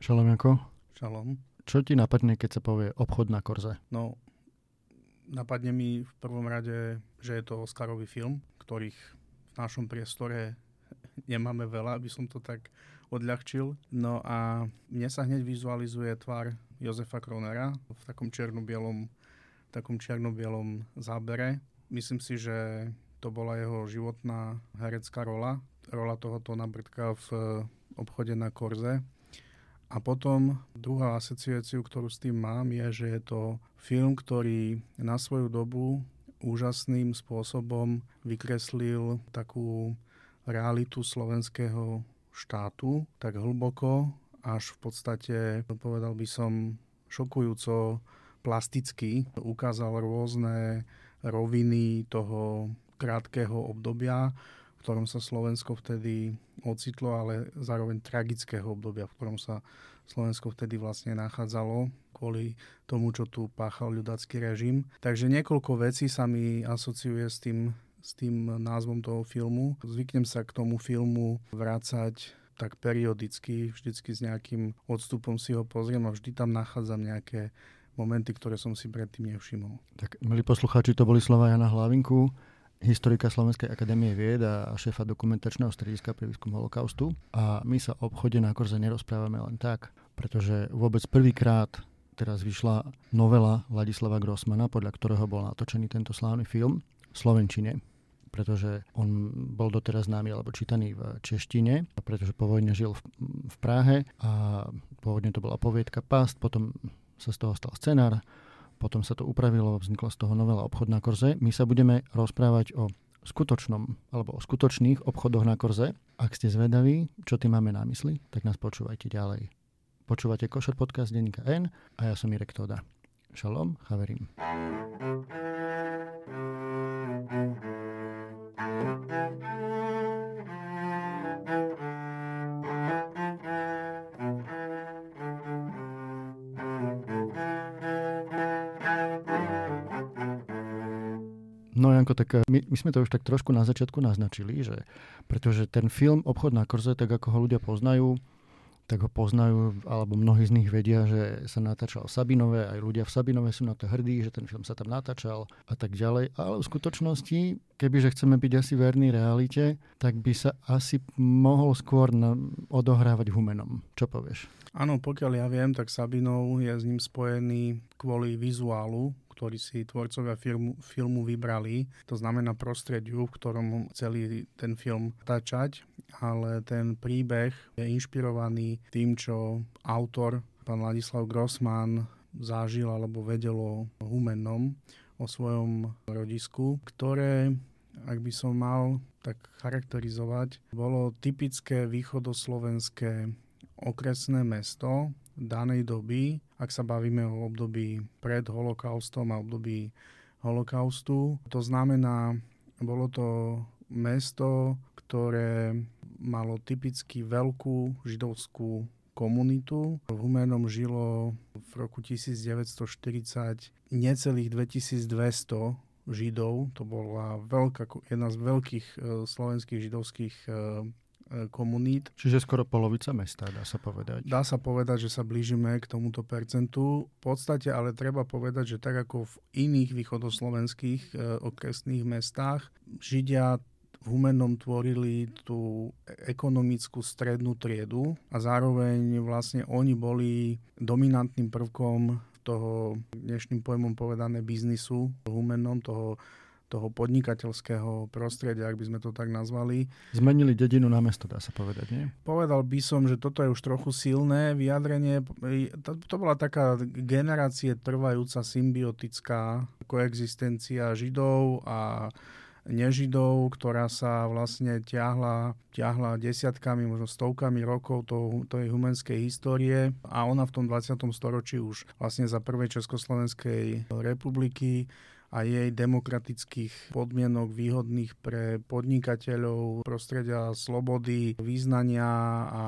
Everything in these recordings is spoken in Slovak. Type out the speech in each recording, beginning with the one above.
Šalom Janko, Šalom. čo ti napadne, keď sa povie obchod na korze? No, napadne mi v prvom rade, že je to Oscarový film, ktorých v našom priestore nemáme veľa, aby som to tak odľahčil. No a mne sa hneď vizualizuje tvár Jozefa Kronera v takom černo-bielom, takom černo-bielom zábere. Myslím si, že to bola jeho životná herecká rola, rola tohoto nabrdka v obchode na Korze. A potom druhá asociáciu, ktorú s tým mám, je, že je to film, ktorý na svoju dobu úžasným spôsobom vykreslil takú realitu slovenského štátu tak hlboko, až v podstate, povedal by som, šokujúco plasticky ukázal rôzne roviny toho krátkeho obdobia, v ktorom sa Slovensko vtedy ocitlo, ale zároveň tragického obdobia, v ktorom sa Slovensko vtedy vlastne nachádzalo kvôli tomu, čo tu páchal ľudácky režim. Takže niekoľko vecí sa mi asociuje s tým, s tým názvom toho filmu. Zvyknem sa k tomu filmu vrácať tak periodicky, vždycky s nejakým odstupom si ho pozriem a vždy tam nachádzam nejaké momenty, ktoré som si predtým nevšimol. Tak, milí poslucháči, to boli slova Jana Hlavinku, historika Slovenskej akadémie vied a šéfa dokumentačného strediska pre výskum holokaustu. A my sa o obchode na Korze nerozprávame len tak, pretože vôbec prvýkrát teraz vyšla novela Vladislava Grossmana, podľa ktorého bol natočený tento slávny film v Slovenčine pretože on bol doteraz známy alebo čítaný v češtine, pretože pôvodne žil v, v Prahe a pôvodne to bola poviedka Past, potom sa z toho stal scenár, potom sa to upravilo, vznikla z toho novela Obchod na Korze. My sa budeme rozprávať o skutočnom alebo o skutočných obchodoch na Korze. Ak ste zvedaví, čo tým máme na mysli, tak nás počúvajte ďalej. Počúvate Košer podcast denníka N a ja som Irek Toda. Šalom, chaverím. No Janko, tak eh, my, my sme to už tak trošku na začiatku naznačili, že pretože ten film Obchod na Korze, tak ako ho ľudia poznajú, tak ho poznajú, alebo mnohí z nich vedia, že sa natáčal v Sabinove, aj ľudia v Sabinove sú na to hrdí, že ten film sa tam natáčal a tak ďalej. Ale v skutočnosti, kebyže chceme byť asi verní realite, tak by sa asi mohol skôr odohrávať Humenom. Čo povieš? Áno, pokiaľ ja viem, tak Sabinov je s ním spojený kvôli vizuálu, ktorý si tvorcovia filmu, filmu vybrali. To znamená prostrediu, v ktorom chceli ten film tačať, ale ten príbeh je inšpirovaný tým, čo autor, pán Ladislav Grossman, zažil alebo vedel o Humennom, o svojom rodisku, ktoré, ak by som mal tak charakterizovať, bolo typické východoslovenské okresné mesto, danej doby, ak sa bavíme o období pred holokaustom a období holokaustu. To znamená, bolo to mesto, ktoré malo typicky veľkú židovskú komunitu. V Humenom žilo v roku 1940 necelých 2200 Židov. To bola veľká, jedna z veľkých e, slovenských židovských e, komunít. Čiže skoro polovica mesta, dá sa povedať. Dá sa povedať, že sa blížime k tomuto percentu. V podstate ale treba povedať, že tak ako v iných východoslovenských e, okresných mestách, Židia v Humennom tvorili tú ekonomickú strednú triedu a zároveň vlastne oni boli dominantným prvkom toho dnešným pojmom povedané biznisu v Humennom, toho toho podnikateľského prostredia, ak by sme to tak nazvali. Zmenili dedinu na mesto, dá sa povedať, nie? Povedal by som, že toto je už trochu silné vyjadrenie. To, to bola taká generácie trvajúca symbiotická koexistencia Židov a nežidov, ktorá sa vlastne ťahla, ťahla desiatkami, možno stovkami rokov to, tej humenskej histórie a ona v tom 20. storočí už vlastne za prvej Československej republiky a jej demokratických podmienok výhodných pre podnikateľov, prostredia slobody význania a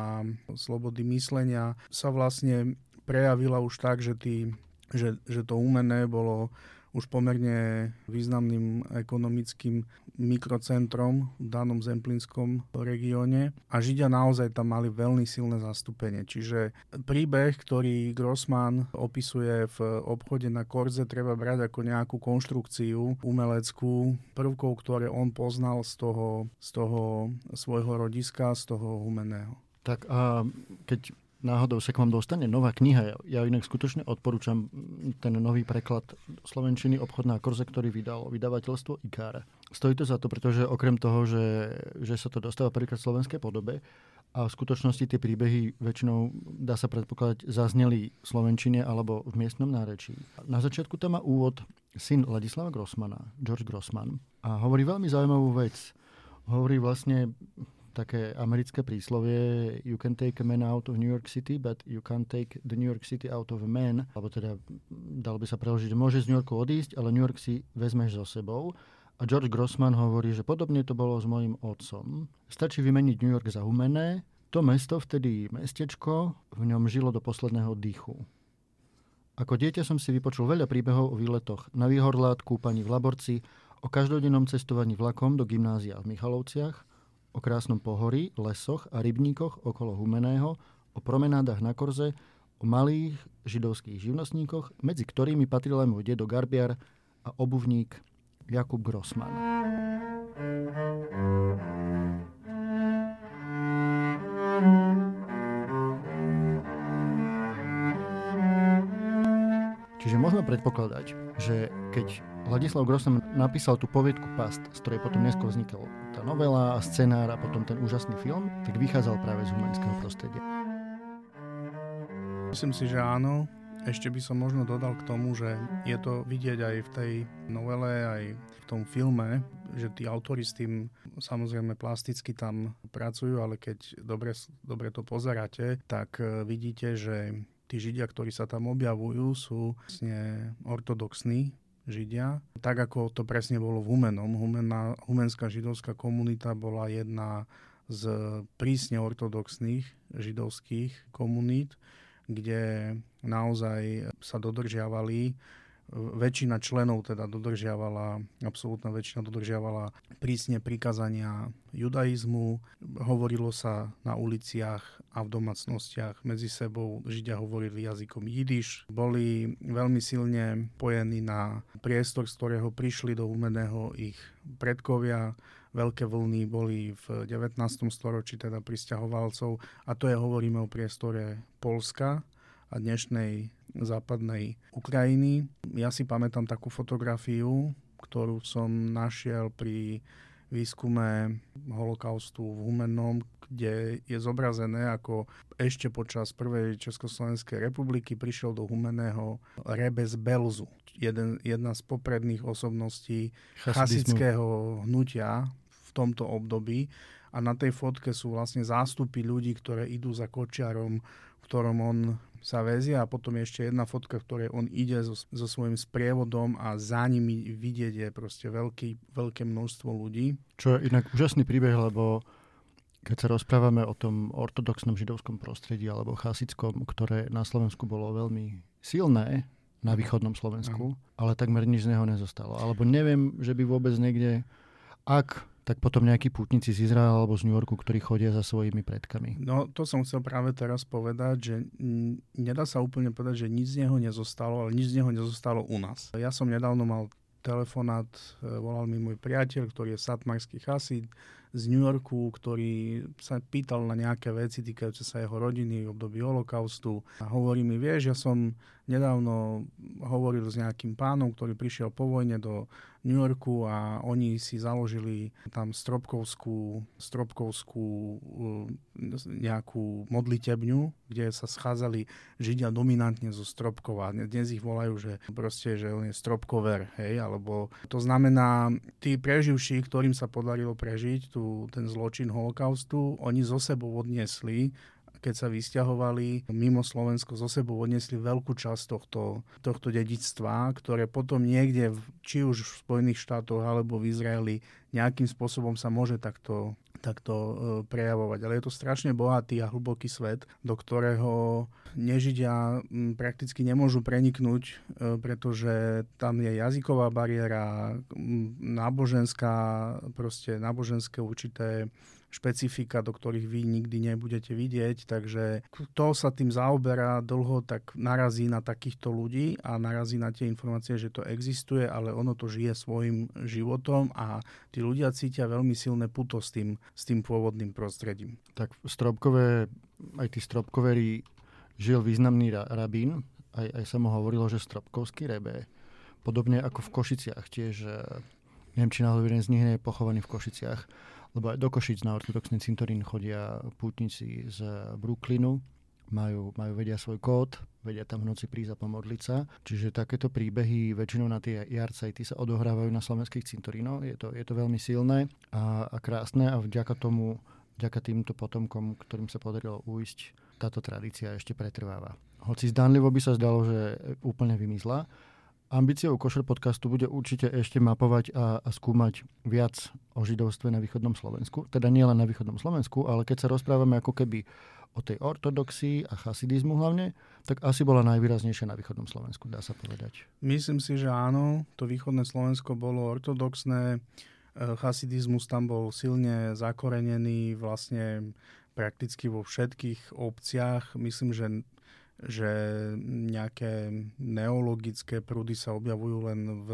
slobody myslenia sa vlastne prejavila už tak, že, tí, že, že to umené bolo už pomerne významným ekonomickým mikrocentrom v danom zemplínskom regióne a Židia naozaj tam mali veľmi silné zastúpenie. Čiže príbeh, ktorý Grossman opisuje v obchode na Korze, treba brať ako nejakú konštrukciu umeleckú prvkov, ktoré on poznal z toho, z toho svojho rodiska, z toho humeného. Tak a keď náhodou sa k vám dostane nová kniha. Ja inak skutočne odporúčam ten nový preklad Slovenčiny Obchodná korze, ktorý vydalo vydavateľstvo IKAR. Stojí to za to, pretože okrem toho, že, že sa to dostáva prvýkrát v slovenskej podobe a v skutočnosti tie príbehy väčšinou, dá sa predpokladať, zazneli v Slovenčine alebo v miestnom nárečí. Na začiatku tam má úvod syn Ladislava Grossmana, George Grossman, a hovorí veľmi zaujímavú vec. Hovorí vlastne také americké príslovie You can take a man out of New York City, but you can't take the New York City out of a man. Alebo teda, dal by sa preložiť, že môže z New Yorku odísť, ale New York si vezmeš so sebou. A George Grossman hovorí, že podobne to bolo s mojim otcom. Stačí vymeniť New York za humené, to mesto, vtedy mestečko, v ňom žilo do posledného dýchu. Ako dieťa som si vypočul veľa príbehov o výletoch na Výhorlát, kúpaní v Laborci, o každodennom cestovaní vlakom do gymnázia v Michalovciach, o krásnom pohorí, lesoch a rybníkoch okolo Humeného, o promenádach na Korze, o malých židovských živnostníkoch, medzi ktorými patril aj môj dedo Garbiar a obuvník Jakub Grossman. Čiže môžeme predpokladať, že keď Ladislav Grossman napísal tú poviedku Past, z ktorej potom neskôr vznikla tá novela scenár a potom ten úžasný film, tak vychádzal práve z humanského prostredia. Myslím si, že áno. Ešte by som možno dodal k tomu, že je to vidieť aj v tej novele, aj v tom filme, že tí autori s tým samozrejme plasticky tam pracujú, ale keď dobre, dobre to pozeráte, tak e, vidíte, že tí Židia, ktorí sa tam objavujú, sú vlastne ortodoxní Židia, tak ako to presne bolo v Humenom. Humená, humenská židovská komunita bola jedna z prísne ortodoxných židovských komunít, kde naozaj sa dodržiavali väčšina členov teda dodržiavala, absolútna väčšina dodržiavala prísne prikazania judaizmu. Hovorilo sa na uliciach a v domácnostiach medzi sebou. Židia hovorili jazykom jidiš. Boli veľmi silne pojení na priestor, z ktorého prišli do umeného ich predkovia. Veľké vlny boli v 19. storočí, teda pristahovalcov. A to je, hovoríme o priestore Polska a dnešnej západnej Ukrajiny. Ja si pamätám takú fotografiu, ktorú som našiel pri výskume holokaustu v Humennom, kde je zobrazené, ako ešte počas prvej Československej republiky prišiel do Humeného Rebes Belzu, jeden, jedna z popredných osobností chasického hnutia v tomto období. A na tej fotke sú vlastne zástupy ľudí, ktoré idú za kočiarom, v ktorom on sa vezia a potom ešte jedna fotka, v ktorej on ide so, so svojím sprievodom a za nimi vidieť je proste veľký, veľké množstvo ľudí. Čo je inak úžasný príbeh, lebo keď sa rozprávame o tom ortodoxnom židovskom prostredí alebo chasickom, ktoré na Slovensku bolo veľmi silné, na východnom Slovensku, uh-huh. ale takmer nič z neho nezostalo. Alebo neviem, že by vôbec niekde, ak tak potom nejakí pútnici z Izraela alebo z New Yorku, ktorí chodia za svojimi predkami. No to som chcel práve teraz povedať, že nedá sa úplne povedať, že nič z neho nezostalo, ale nič z neho nezostalo u nás. Ja som nedávno mal telefonát, e, volal mi môj priateľ, ktorý je satmarský chasid z New Yorku, ktorý sa pýtal na nejaké veci týkajúce sa jeho rodiny v období holokaustu. A hovorí mi, vieš, ja som nedávno hovoril s nejakým pánom, ktorý prišiel po vojne do New Yorku a oni si založili tam stropkovskú, stropkovskú uh, nejakú modlitebňu, kde sa schádzali Židia dominantne zo Stropkova. Dnes ich volajú, že proste, že on je Stropkover, hej, alebo to znamená, tí preživší, ktorým sa podarilo prežiť tu, ten zločin holokaustu, oni zo sebou odniesli keď sa vysťahovali mimo Slovensko, zo sebou odnesli veľkú časť tohto, tohto dedictva, ktoré potom niekde, či už v Spojených štátoch alebo v Izraeli, nejakým spôsobom sa môže takto takto e, prejavovať. Ale je to strašne bohatý a hlboký svet, do ktorého nežidia prakticky nemôžu preniknúť, e, pretože tam je jazyková bariéra, náboženská, proste náboženské určité špecifika, do ktorých vy nikdy nebudete vidieť, takže kto sa tým zaoberá dlho, tak narazí na takýchto ľudí a narazí na tie informácie, že to existuje, ale ono to žije svojim životom a tí ľudia cítia veľmi silné puto s tým, s tým pôvodným prostredím. Tak stropkové, aj tí stropkoverí žil významný ra, rabín, aj, aj sa mu hovorilo, že stropkovský rebe, podobne ako v Košiciach tiež, neviem, či náhodou jeden z nich nie je pochovaný v Košiciach, lebo aj do Košic na ortodoxný cintorín chodia pútnici z Brooklynu, majú, majú vedia svoj kód, vedia tam v noci prísť a pomodliť sa. Čiže takéto príbehy väčšinou na tie jarcajty sa odohrávajú na slovenských cintorínoch. Je to, je to veľmi silné a, a krásne a vďaka tomu, vďaka týmto potomkom, ktorým sa podarilo uísť, táto tradícia ešte pretrváva. Hoci zdánlivo by sa zdalo, že úplne vymizla, Ambíciou Košer podcastu bude určite ešte mapovať a, a skúmať viac o židovstve na východnom Slovensku. Teda nie len na východnom Slovensku, ale keď sa rozprávame ako keby o tej ortodoxii a chasidizmu hlavne, tak asi bola najvýraznejšia na východnom Slovensku, dá sa povedať. Myslím si, že áno. To východné Slovensko bolo ortodoxné. E, chasidizmus tam bol silne zakorenený vlastne prakticky vo všetkých obciach. Myslím, že že nejaké neologické prúdy sa objavujú len v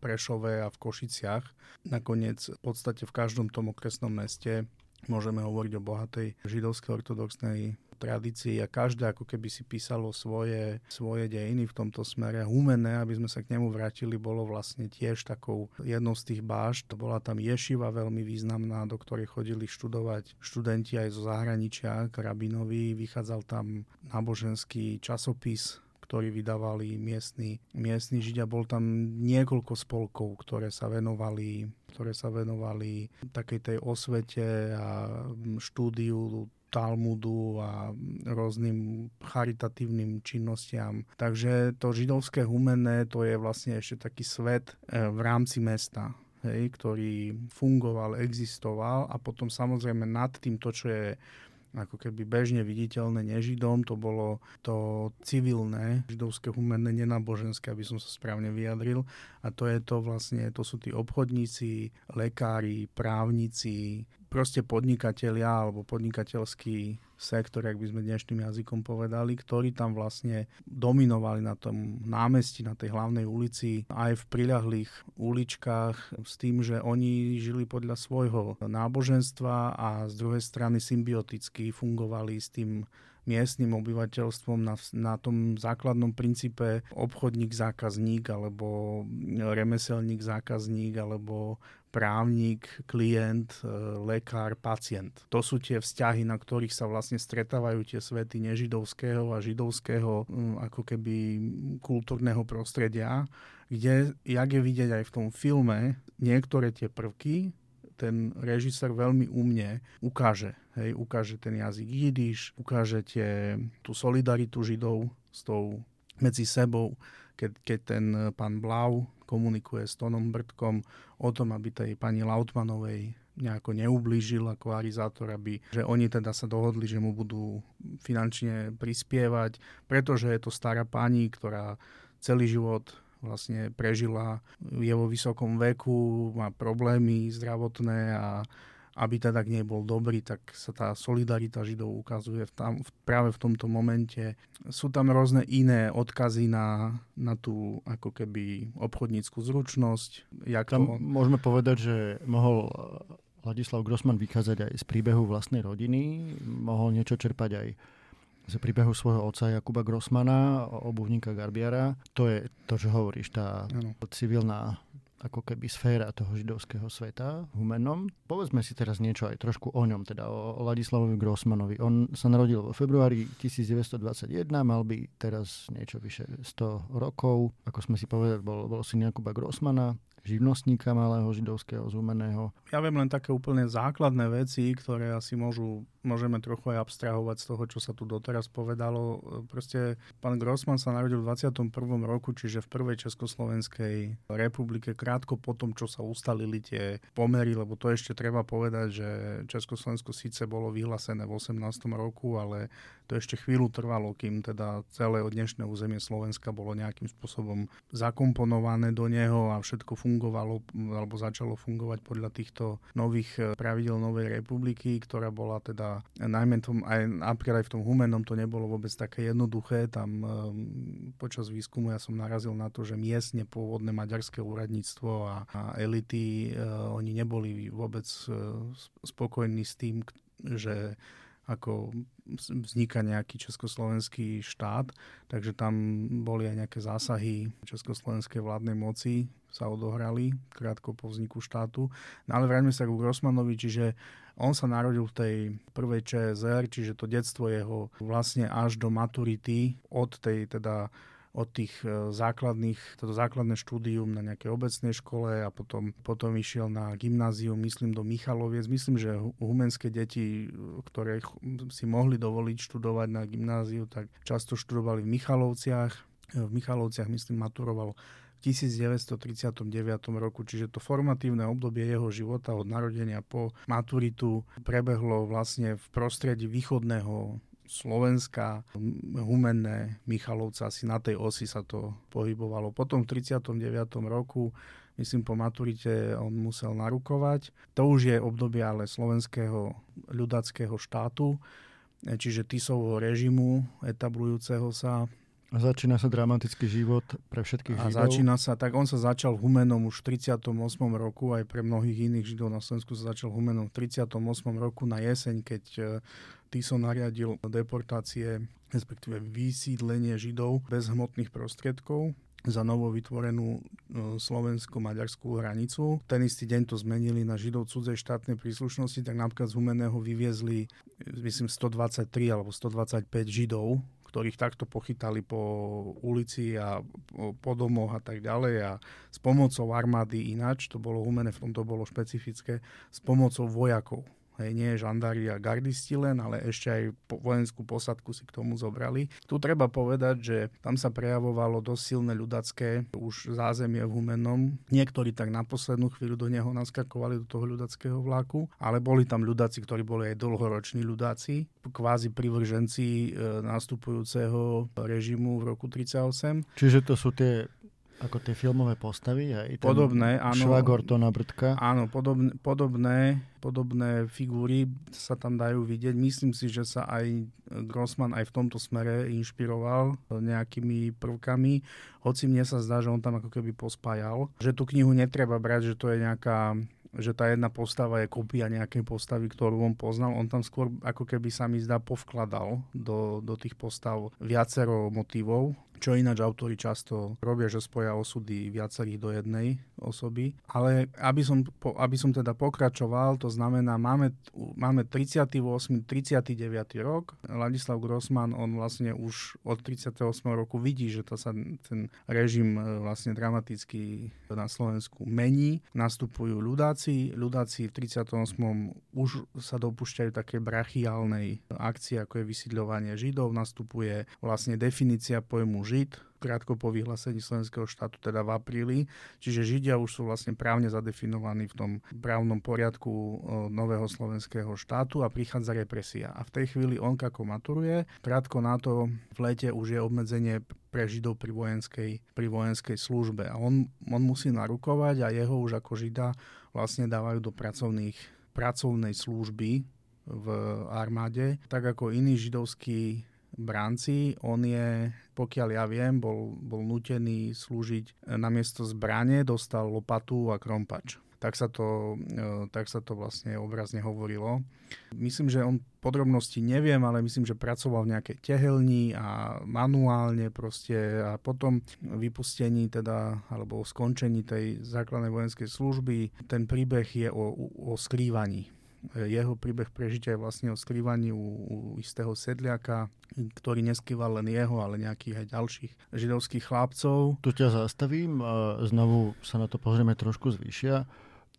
Prešove a v Košiciach. Nakoniec v podstate v každom tom okresnom meste môžeme hovoriť o bohatej židovskej ortodoxnej tradícii a každé ako keby si písalo svoje, svoje dejiny v tomto smere. Humené, aby sme sa k nemu vrátili, bolo vlastne tiež takou jednou z tých bášt. Bola tam ješiva veľmi významná, do ktorej chodili študovať študenti aj zo zahraničia k rabinovi. Vychádzal tam náboženský časopis, ktorý vydávali miestni, miestni Židia. Bol tam niekoľko spolkov, ktoré sa venovali ktoré sa venovali takej tej osvete a štúdiu Talmudu a rôznym charitatívnym činnostiam. Takže to židovské humenné to je vlastne ešte taký svet e, v rámci mesta. Hej, ktorý fungoval, existoval a potom samozrejme nad tým to, čo je ako keby bežne viditeľné nežidom, to bolo to civilné, židovské, humenné, nenáboženské, aby som sa správne vyjadril. A to je to vlastne, to sú tí obchodníci, lekári, právnici, proste podnikatelia alebo podnikateľský sektor, ak by sme dnešným jazykom povedali, ktorí tam vlastne dominovali na tom námestí, na tej hlavnej ulici, aj v priľahlých uličkách s tým, že oni žili podľa svojho náboženstva a z druhej strany symbioticky fungovali s tým miestnym obyvateľstvom na, na tom základnom princípe obchodník-zákazník alebo remeselník-zákazník alebo právnik, klient, e, lekár, pacient. To sú tie vzťahy, na ktorých sa vlastne stretávajú tie svety nežidovského a židovského ako keby kultúrneho prostredia, kde, jak je vidieť aj v tom filme, niektoré tie prvky ten režisér veľmi umne ukáže. Hej, ukáže ten jazyk jidiš, ukáže tie, tú solidaritu Židov s tou medzi sebou, keď, keď ten pán Blau komunikuje s Tonom Brdkom o tom, aby tej pani Lautmanovej nejako neublížil ako arizátor, aby, že oni teda sa dohodli, že mu budú finančne prispievať, pretože je to stará pani, ktorá celý život vlastne prežila, je vo vysokom veku, má problémy zdravotné a aby teda k nej bol dobrý, tak sa tá solidarita Židov ukazuje v tam, v, práve v tomto momente. Sú tam rôzne iné odkazy na, na tú ako keby obchodníckú zručnosť. Jak tam to... môžeme povedať, že mohol Ladislav Grossman vykázať aj z príbehu vlastnej rodiny, mohol niečo čerpať aj z príbehu svojho otca Jakuba Grossmana, obuvníka Garbiara. To je to, čo hovoríš, tá ano. civilná ako keby sféra toho židovského sveta humenom. Povedzme si teraz niečo aj trošku o ňom, teda o, Ladislavovi Grossmanovi. On sa narodil vo februári 1921, mal by teraz niečo vyše 100 rokov. Ako sme si povedali, bol, bol syn Jakuba Grossmana, živnostníka malého židovského zúmeného. Ja viem len také úplne základné veci, ktoré asi môžu, môžeme trochu aj abstrahovať z toho, čo sa tu doteraz povedalo. Proste pán Grossman sa narodil v 21. roku, čiže v prvej Československej republike, krátko po tom, čo sa ustalili tie pomery, lebo to ešte treba povedať, že Československo síce bolo vyhlásené v 18. roku, ale to ešte chvíľu trvalo, kým teda celé dnešné územie Slovenska bolo nejakým spôsobom zakomponované do neho a všetko fungovalo alebo začalo fungovať podľa týchto nových eh, pravidel Novej republiky, ktorá bola teda najmä tom, aj napríklad aj v tom Humenom to nebolo vôbec také jednoduché. Tam um, počas výskumu ja som narazil na to, že miestne pôvodné maďarské úradníctvo a, a elity, oni neboli vôbec spokojní s tým, že ako vzniká nejaký československý štát, takže tam boli aj nejaké zásahy československej vládnej moci sa odohrali krátko po vzniku štátu. No ale vráťme sa ku Grossmanovi, čiže on sa narodil v tej prvej ČSR, čiže to detstvo jeho vlastne až do maturity od tej teda od tých e, základných, toto základné štúdium na nejakej obecnej škole a potom, potom išiel na gymnázium, myslím, do Michaloviec. Myslím, že humenské deti, ktoré si mohli dovoliť študovať na gymnáziu, tak často študovali v Michalovciach. E, v Michalovciach, myslím, maturoval 1939 roku, čiže to formatívne obdobie jeho života od narodenia po maturitu prebehlo vlastne v prostredí východného Slovenska, Humenné, Michalovca, asi na tej osi sa to pohybovalo. Potom v 39. roku myslím po maturite on musel narukovať. To už je obdobie ale slovenského ľudackého štátu, čiže Tisovho režimu etablujúceho sa a začína sa dramatický život pre všetkých a Židov. začína sa, tak on sa začal Humenom už v 38. roku, aj pre mnohých iných Židov na Slovensku sa začal Humenom v 38. roku na jeseň, keď Tiso nariadil deportácie, respektíve vysídlenie Židov bez hmotných prostriedkov za novo vytvorenú e, slovensko-maďarskú hranicu. Ten istý deň to zmenili na Židov cudzej štátnej príslušnosti, tak napríklad z Humeného vyviezli, myslím, 123 alebo 125 Židov, ktorých takto pochytali po ulici a po domoch a tak ďalej. A s pomocou armády ináč, to bolo Humene, v tomto bolo špecifické, s pomocou vojakov Hej, nie žandári a gardisti len, ale ešte aj po, vojenskú posadku si k tomu zobrali. Tu treba povedať, že tam sa prejavovalo dosť silné ľudacké už zázemie v Humennom. Niektorí tak na poslednú chvíľu do neho naskakovali do toho ľudackého vlaku, ale boli tam ľudáci, ktorí boli aj dlhoroční ľudáci, kvázi privrženci e, nastupujúceho režimu v roku 38. Čiže to sú tie ako tie filmové postavy? Aj ten podobné, áno. Švagor na Brdka? Áno, podobné, podobné, podobné figúry sa tam dajú vidieť. Myslím si, že sa aj Grossman aj v tomto smere inšpiroval nejakými prvkami, hoci mne sa zdá, že on tam ako keby pospájal. Že tú knihu netreba brať, že to je nejaká že tá jedna postava je kopia nejakej postavy, ktorú on poznal. On tam skôr ako keby sa mi zdá povkladal do, do tých postav viacero motivov, čo ináč autori často robia, že spoja osudy viacerých do jednej osoby. Ale aby som, aby som teda pokračoval, to znamená, máme, máme 38. 39. rok. Ladislav Grossman, on vlastne už od 38. roku vidí, že to sa ten režim e, vlastne dramaticky na Slovensku mení. Nastupujú ľudáci. Ľudáci v 38. už sa dopúšťajú také brachiálnej akcie, ako je vysídľovanie Židov. Nastupuje vlastne definícia pojmu Žid, krátko po vyhlásení slovenského štátu, teda v apríli. Čiže Židia už sú vlastne právne zadefinovaní v tom právnom poriadku nového slovenského štátu a prichádza represia. A v tej chvíli on ako maturuje, krátko na to v lete už je obmedzenie pre Židov pri vojenskej, pri vojenskej službe. A on, on musí narukovať a jeho už ako Žida vlastne dávajú do pracovných, pracovnej služby v armáde, tak ako iní židovskí Branci, on je, pokiaľ ja viem, bol, bol nutený slúžiť na miesto zbrane, dostal lopatu a krompač. Tak sa, to, e, tak sa to vlastne obrazne hovorilo. Myslím, že on podrobnosti neviem, ale myslím, že pracoval v nejakej tehelni a manuálne proste a potom vypustení teda, alebo skončení tej základnej vojenskej služby, ten príbeh je o, o skrývaní Jeho príbeh prežitia je vlastne o skrývaní u, u istého sedliaka, ktorý neskrýval len jeho, ale nejakých aj ďalších židovských chlapcov. Tu ťa zastavím a znovu sa na to pozrieme trošku zvýšia.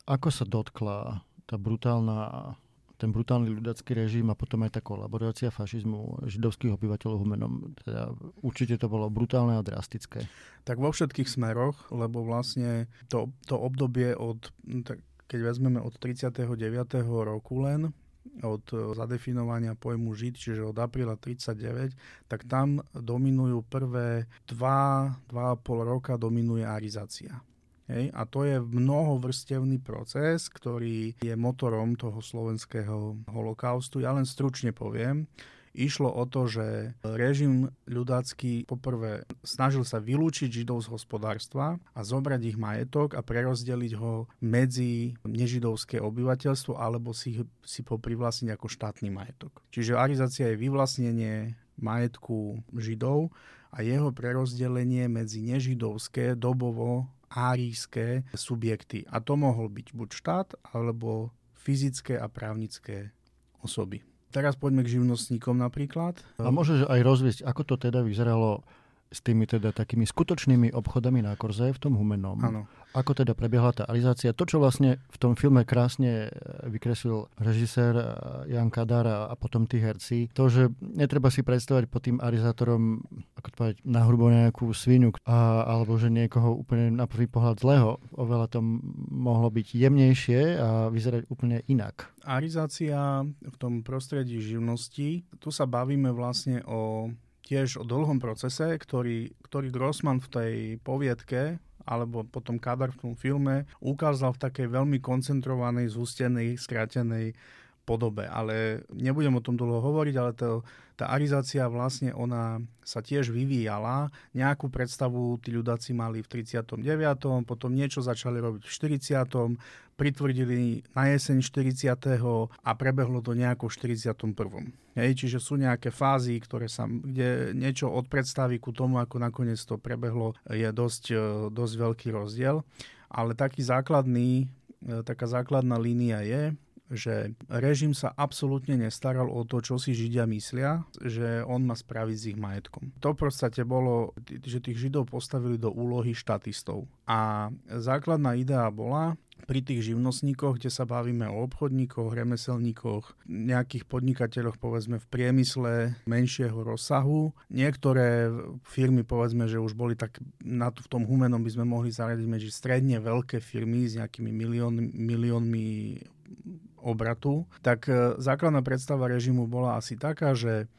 Ako sa dotkla tá brutálna ten brutálny ľudacký režim a potom aj tá kolaborácia fašizmu židovských obyvateľov humenom. Teda určite to bolo brutálne a drastické. Tak vo všetkých smeroch, lebo vlastne to, to obdobie od, tak keď vezmeme od 39. roku len, od zadefinovania pojmu Žid, čiže od apríla 39, tak tam dominujú prvé 2-2,5 roka dominuje arizácia. Hej? A to je mnohovrstevný proces, ktorý je motorom toho slovenského holokaustu. Ja len stručne poviem. Išlo o to, že režim ľudácky poprvé snažil sa vylúčiť židov z hospodárstva a zobrať ich majetok a prerozdeliť ho medzi nežidovské obyvateľstvo alebo si, si poprivlastniť ako štátny majetok. Čiže arizácia je vyvlastnenie majetku židov a jeho prerozdelenie medzi nežidovské dobovo árijské subjekty. A to mohol byť buď štát, alebo fyzické a právnické osoby. Teraz poďme k živnostníkom napríklad. A môžeš aj rozviesť, ako to teda vyzeralo s tými teda takými skutočnými obchodami na Korze v tom Humenom. Áno. Ako teda prebiehala tá alizácia? To, čo vlastne v tom filme krásne e, vykreslil režisér e, Jan Kadar a, potom tí herci, to, že netreba si predstavať pod tým arizátorom, ako to povedať, na hrubo nejakú svinu, a, alebo že niekoho úplne na prvý pohľad zlého. Oveľa to mohlo byť jemnejšie a vyzerať úplne inak. Arizácia v tom prostredí živnosti, tu sa bavíme vlastne o tiež o dlhom procese, ktorý, ktorý Grossman v tej poviedke alebo potom Kadar v tom filme ukázal v takej veľmi koncentrovanej, zústenej, skrátenej podobe. Ale nebudem o tom dlho hovoriť, ale to, tá arizácia vlastne ona sa tiež vyvíjala. Nejakú predstavu tí ľudáci mali v 39., potom niečo začali robiť v 40., pritvrdili na jeseň 40. a prebehlo to nejako v 41. Hej, čiže sú nejaké fázy, ktoré sa, kde niečo od predstavy ku tomu, ako nakoniec to prebehlo, je dosť, e, dosť veľký rozdiel. Ale taký základný, e, taká základná línia je, že režim sa absolútne nestaral o to, čo si Židia myslia, že on má spraviť s ich majetkom. To v podstate bolo, že tých Židov postavili do úlohy štatistov. A základná idea bola, pri tých živnostníkoch, kde sa bavíme o obchodníkoch, remeselníkoch, nejakých podnikateľoch povedzme v priemysle menšieho rozsahu. Niektoré firmy povedzme, že už boli tak na v tom humenom by sme mohli zaradiť medzi stredne veľké firmy s nejakými milión, miliónmi obratu, tak e, základná predstava režimu bola asi taká, že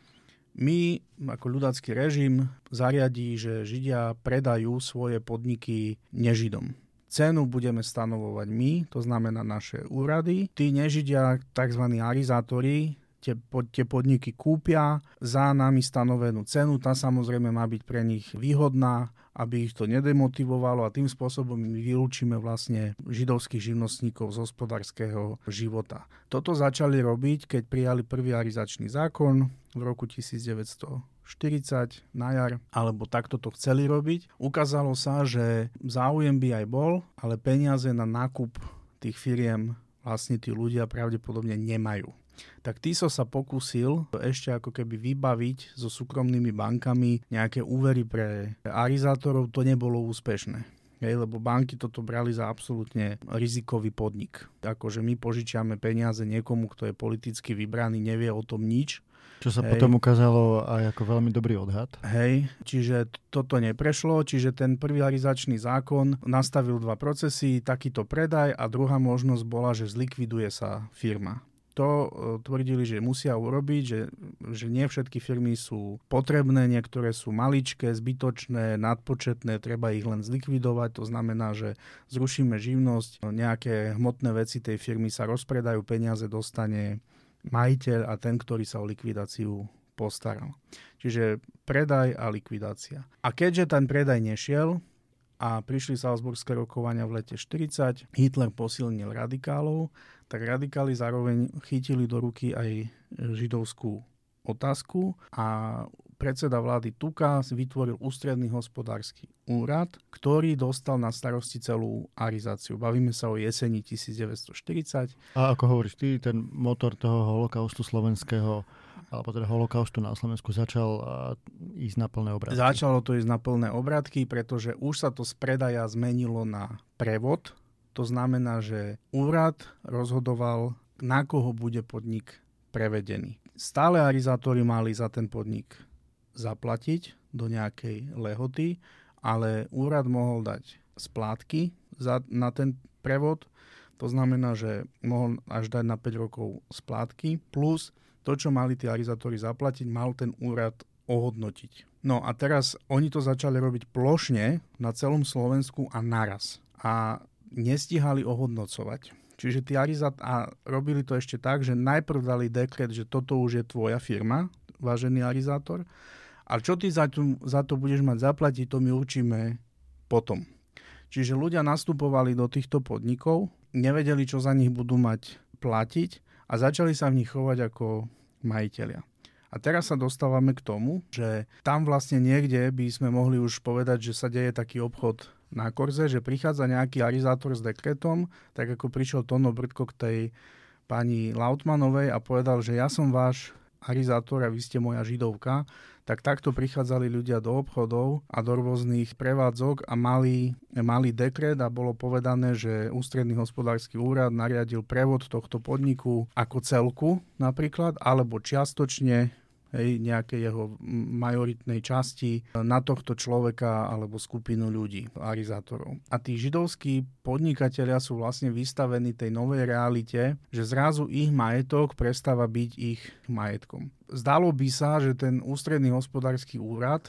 my ako ľudácky režim zariadí, že Židia predajú svoje podniky nežidom. Cenu budeme stanovovať my, to znamená naše úrady. Tí nežidia, tzv. arizátori, tie, tie podniky kúpia za nami stanovenú cenu. Tá samozrejme má byť pre nich výhodná, aby ich to nedemotivovalo a tým spôsobom my vylúčime vlastne židovských živnostníkov z hospodárskeho života. Toto začali robiť, keď prijali prvý arizačný zákon v roku 1900 40 na jar, alebo takto to chceli robiť. Ukázalo sa, že záujem by aj bol, ale peniaze na nákup tých firiem vlastne tí ľudia pravdepodobne nemajú. Tak Tiso sa pokúsil ešte ako keby vybaviť so súkromnými bankami nejaké úvery pre arizátorov, to nebolo úspešné. Hej, lebo banky toto brali za absolútne rizikový podnik. Akože my požičiame peniaze niekomu, kto je politicky vybraný, nevie o tom nič čo sa Hej. potom ukázalo aj ako veľmi dobrý odhad. Hej, čiže toto neprešlo, čiže ten prvý arizačný zákon nastavil dva procesy, takýto predaj a druhá možnosť bola, že zlikviduje sa firma to e, tvrdili, že musia urobiť, že, že nie všetky firmy sú potrebné, niektoré sú maličké, zbytočné, nadpočetné, treba ich len zlikvidovať, to znamená, že zrušíme živnosť, nejaké hmotné veci tej firmy sa rozpredajú, peniaze dostane majiteľ a ten, ktorý sa o likvidáciu postaral. Čiže predaj a likvidácia. A keďže ten predaj nešiel a prišli Salzburgské rokovania v lete 40, Hitler posilnil radikálov, tak radikáli zároveň chytili do ruky aj židovskú otázku a predseda vlády Tuka vytvoril ústredný hospodársky úrad, ktorý dostal na starosti celú arizáciu. Bavíme sa o jeseni 1940. A ako hovoríš ty, ten motor toho holokaustu slovenského alebo teda holokaustu na Slovensku začal ísť na plné obrátky. Začalo to ísť na plné obrátky, pretože už sa to z predaja zmenilo na prevod. To znamená, že úrad rozhodoval, na koho bude podnik prevedený. Stále arizátori mali za ten podnik zaplatiť do nejakej lehoty, ale úrad mohol dať splátky za, na ten prevod. To znamená, že mohol až dať na 5 rokov splátky, plus to, čo mali tí arizátori zaplatiť, mal ten úrad ohodnotiť. No a teraz oni to začali robiť plošne na celom Slovensku a naraz. A nestihali ohodnocovať. Čiže tí arizat a robili to ešte tak, že najprv dali dekret, že toto už je tvoja firma, vážený arizátor, a čo ty za to, za to budeš mať zaplatiť, to my určíme potom. Čiže ľudia nastupovali do týchto podnikov, nevedeli, čo za nich budú mať platiť a začali sa v nich chovať ako majiteľia. A teraz sa dostávame k tomu, že tam vlastne niekde by sme mohli už povedať, že sa deje taký obchod na korze, že prichádza nejaký arizátor s dekretom, tak ako prišiel Tono Brdko k tej pani Lautmanovej a povedal, že ja som váš arizátor a vy ste moja židovka, tak takto prichádzali ľudia do obchodov a do rôznych prevádzok a mali, mali dekret a bolo povedané, že ústredný hospodársky úrad nariadil prevod tohto podniku ako celku napríklad, alebo čiastočne hej, nejakej jeho majoritnej časti na tohto človeka alebo skupinu ľudí, arizátorov. A tí židovskí podnikatelia sú vlastne vystavení tej novej realite, že zrazu ich majetok prestáva byť ich majetkom. Zdalo by sa, že ten ústredný hospodársky úrad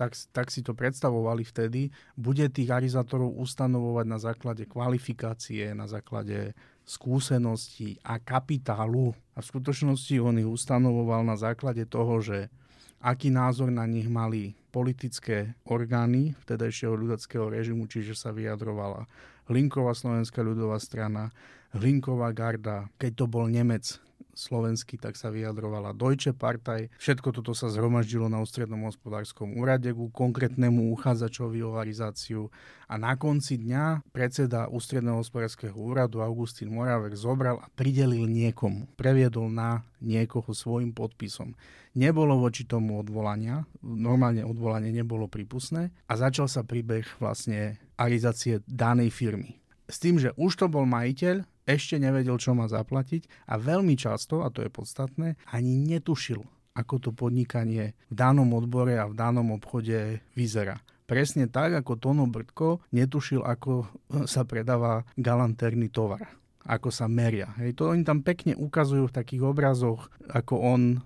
tak, tak si to predstavovali vtedy, bude tých arizátorov ustanovovať na základe kvalifikácie, na základe skúseností a kapitálu. A v skutočnosti on ich ustanovoval na základe toho, že aký názor na nich mali politické orgány vtedajšieho ľudackého režimu, čiže sa vyjadrovala Hlinková slovenská ľudová strana, Hlinková garda, keď to bol Nemec, slovensky, tak sa vyjadrovala Deutsche Partei. Všetko toto sa zhromaždilo na ústrednom hospodárskom úrade ku konkrétnemu uchádzačovi o varizáciu a na konci dňa predseda ústredného hospodárskeho úradu Augustín Moravek zobral a pridelil niekomu. Previedol na niekoho svojim podpisom. Nebolo voči tomu odvolania, normálne odvolanie nebolo prípustné a začal sa príbeh vlastne arizácie danej firmy. S tým, že už to bol majiteľ, ešte nevedel, čo má zaplatiť a veľmi často, a to je podstatné, ani netušil, ako to podnikanie v danom odbore a v danom obchode vyzerá. Presne tak, ako Tono Brdko netušil, ako sa predáva galanterný tovar ako sa meria. Hej, to oni tam pekne ukazujú v takých obrazoch, ako on e,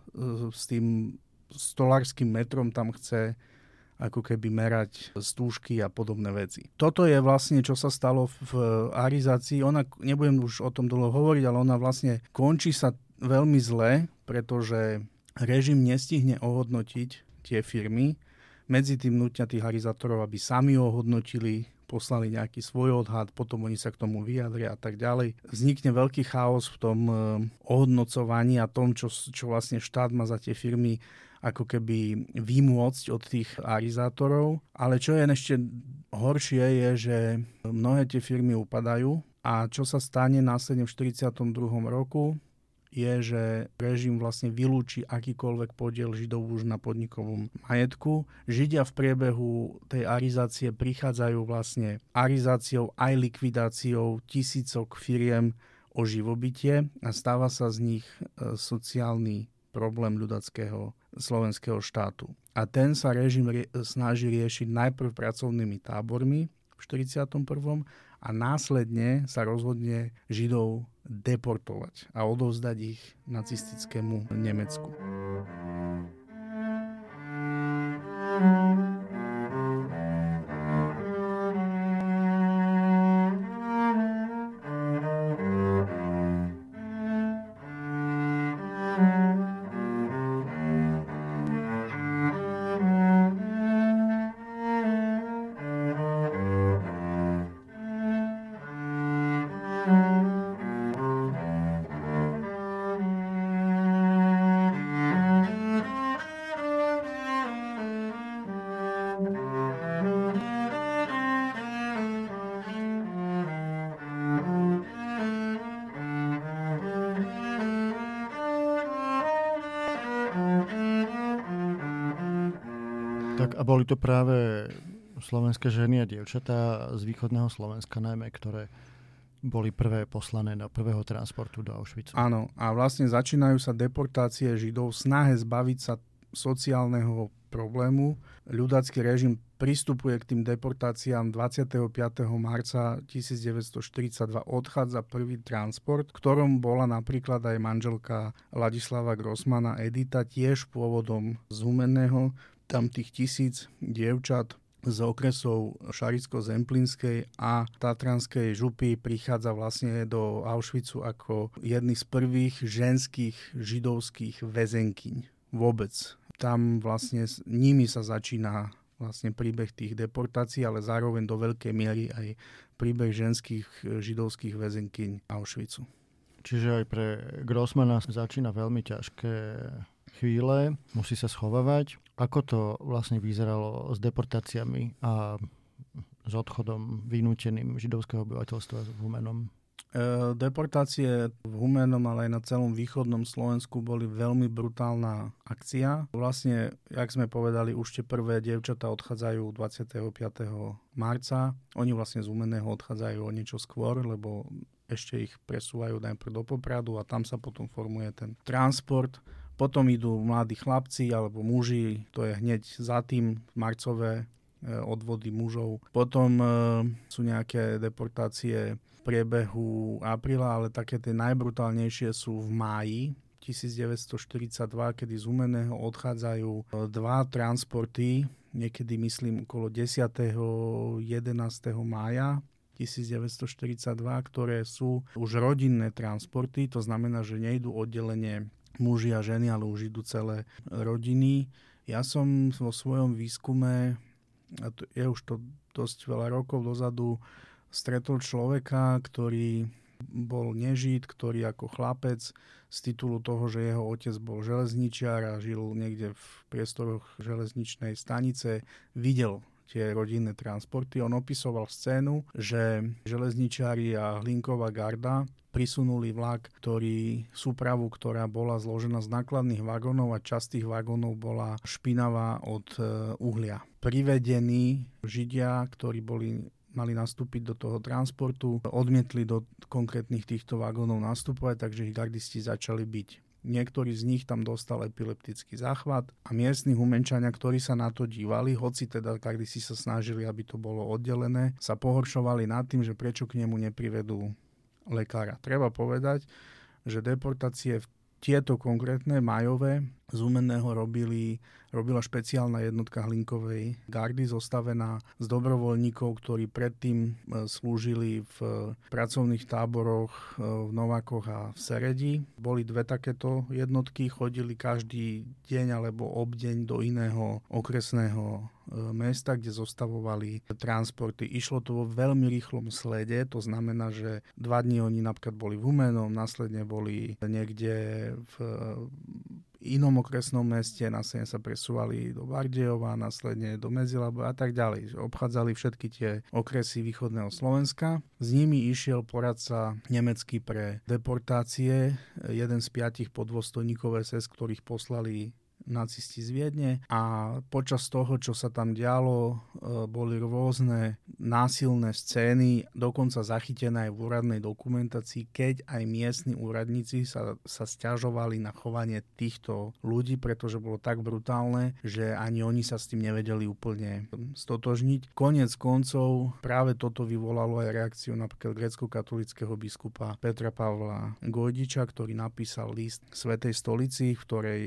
s tým stolárským metrom tam chce ako keby merať stúžky a podobné veci. Toto je vlastne, čo sa stalo v arizácii. Ona, nebudem už o tom dlho hovoriť, ale ona vlastne končí sa veľmi zle, pretože režim nestihne ohodnotiť tie firmy. Medzi tým nutia tých arizátorov, aby sami ohodnotili poslali nejaký svoj odhad, potom oni sa k tomu vyjadria a tak ďalej. Vznikne veľký chaos v tom eh, ohodnocovaní a tom, čo, čo vlastne štát má za tie firmy ako keby vymôcť od tých arizátorov. Ale čo je ešte horšie je, že mnohé tie firmy upadajú a čo sa stane následne v 42. roku, je, že režim vlastne vylúči akýkoľvek podiel Židov už na podnikovom majetku. Židia v priebehu tej arizácie prichádzajú vlastne arizáciou aj likvidáciou tisícok firiem o živobytie a stáva sa z nich e, sociálny problém ľudackého slovenského štátu. A ten sa režim rie- snaží riešiť najprv pracovnými tábormi v 41. a následne sa rozhodne Židov deportovať a odovzdať ich nacistickému Nemecku. thank you boli to práve slovenské ženy a dievčatá z východného Slovenska najmä, ktoré boli prvé poslané na prvého transportu do Auschwitzu. Áno, a vlastne začínajú sa deportácie Židov v snahe zbaviť sa sociálneho problému. Ľudácky režim pristupuje k tým deportáciám 25. marca 1942. Odchádza prvý transport, ktorom bola napríklad aj manželka Ladislava Grossmana Edita, tiež pôvodom z Humenného. Tam tých tisíc dievčat z okresov Šaricko-Zemplínskej a Tatranskej župy prichádza vlastne do Auschwitzu ako jedný z prvých ženských židovských väzenkyň vôbec. Tam vlastne s nimi sa začína vlastne príbeh tých deportácií, ale zároveň do veľkej miery aj príbeh ženských židovských väzenkyň Auschwitzu. Čiže aj pre Grossmana začína veľmi ťažké chvíle, musí sa schovávať. Ako to vlastne vyzeralo s deportáciami a s odchodom vynúteným židovského obyvateľstva v Humenom? E, deportácie v Humenom, ale aj na celom východnom Slovensku boli veľmi brutálna akcia. Vlastne, jak sme povedali, už tie prvé dievčatá odchádzajú 25. marca. Oni vlastne z Humeného odchádzajú o niečo skôr, lebo ešte ich presúvajú najprv do Popradu a tam sa potom formuje ten transport. Potom idú mladí chlapci alebo muži, to je hneď za tým marcové e, odvody mužov. Potom e, sú nejaké deportácie v priebehu apríla, ale také tie najbrutálnejšie sú v máji 1942, kedy z Umeného odchádzajú e, dva transporty, niekedy myslím okolo 10. 11. mája 1942, ktoré sú už rodinné transporty, to znamená, že nejdú oddelenie muži a ženy, ale už idú celé rodiny. Ja som vo svojom výskume, a to je už to dosť veľa rokov dozadu, stretol človeka, ktorý bol nežid, ktorý ako chlapec z titulu toho, že jeho otec bol železničiar a žil niekde v priestoroch železničnej stanice, videl tie rodinné transporty. On opisoval scénu, že železničiari a hlinková garda prisunuli vlak, ktorý, súpravu, ktorá bola zložená z nákladných vagónov a časť tých vagónov bola špinavá od e, uhlia. Privedení Židia, ktorí boli mali nastúpiť do toho transportu, odmietli do konkrétnych týchto vagónov nastupovať, takže ich gardisti začali byť. Niektorý z nich tam dostal epileptický záchvat a miestni humenčania, ktorí sa na to dívali, hoci teda gardisti sa snažili, aby to bolo oddelené, sa pohoršovali nad tým, že prečo k nemu neprivedú lekára. Treba povedať, že deportácie v tieto konkrétne majové z Umenného robili, robila špeciálna jednotka hlinkovej gardy zostavená z dobrovoľníkov, ktorí predtým e, slúžili v pracovných táboroch e, v Novákoch a v Seredi. Boli dve takéto jednotky, chodili každý deň alebo obdeň do iného okresného E, mesta, kde zostavovali transporty. Išlo to vo veľmi rýchlom slede, to znamená, že dva dní oni napríklad boli v Humenom, následne boli niekde v inom okresnom meste, následne sa presúvali do Bardejova, následne do Mezilabu a tak ďalej. Obchádzali všetky tie okresy východného Slovenska. S nimi išiel poradca nemecký pre deportácie, jeden z piatich podvostojníkov SS, ktorých poslali nacisti z Viedne a počas toho, čo sa tam dialo, e, boli rôzne násilné scény, dokonca zachytené aj v úradnej dokumentácii, keď aj miestni úradníci sa, sa stiažovali na chovanie týchto ľudí, pretože bolo tak brutálne, že ani oni sa s tým nevedeli úplne stotožniť. Konec koncov práve toto vyvolalo aj reakciu napríklad grecko-katolického biskupa Petra Pavla Gojdiča, ktorý napísal list Svetej stolici, v ktorej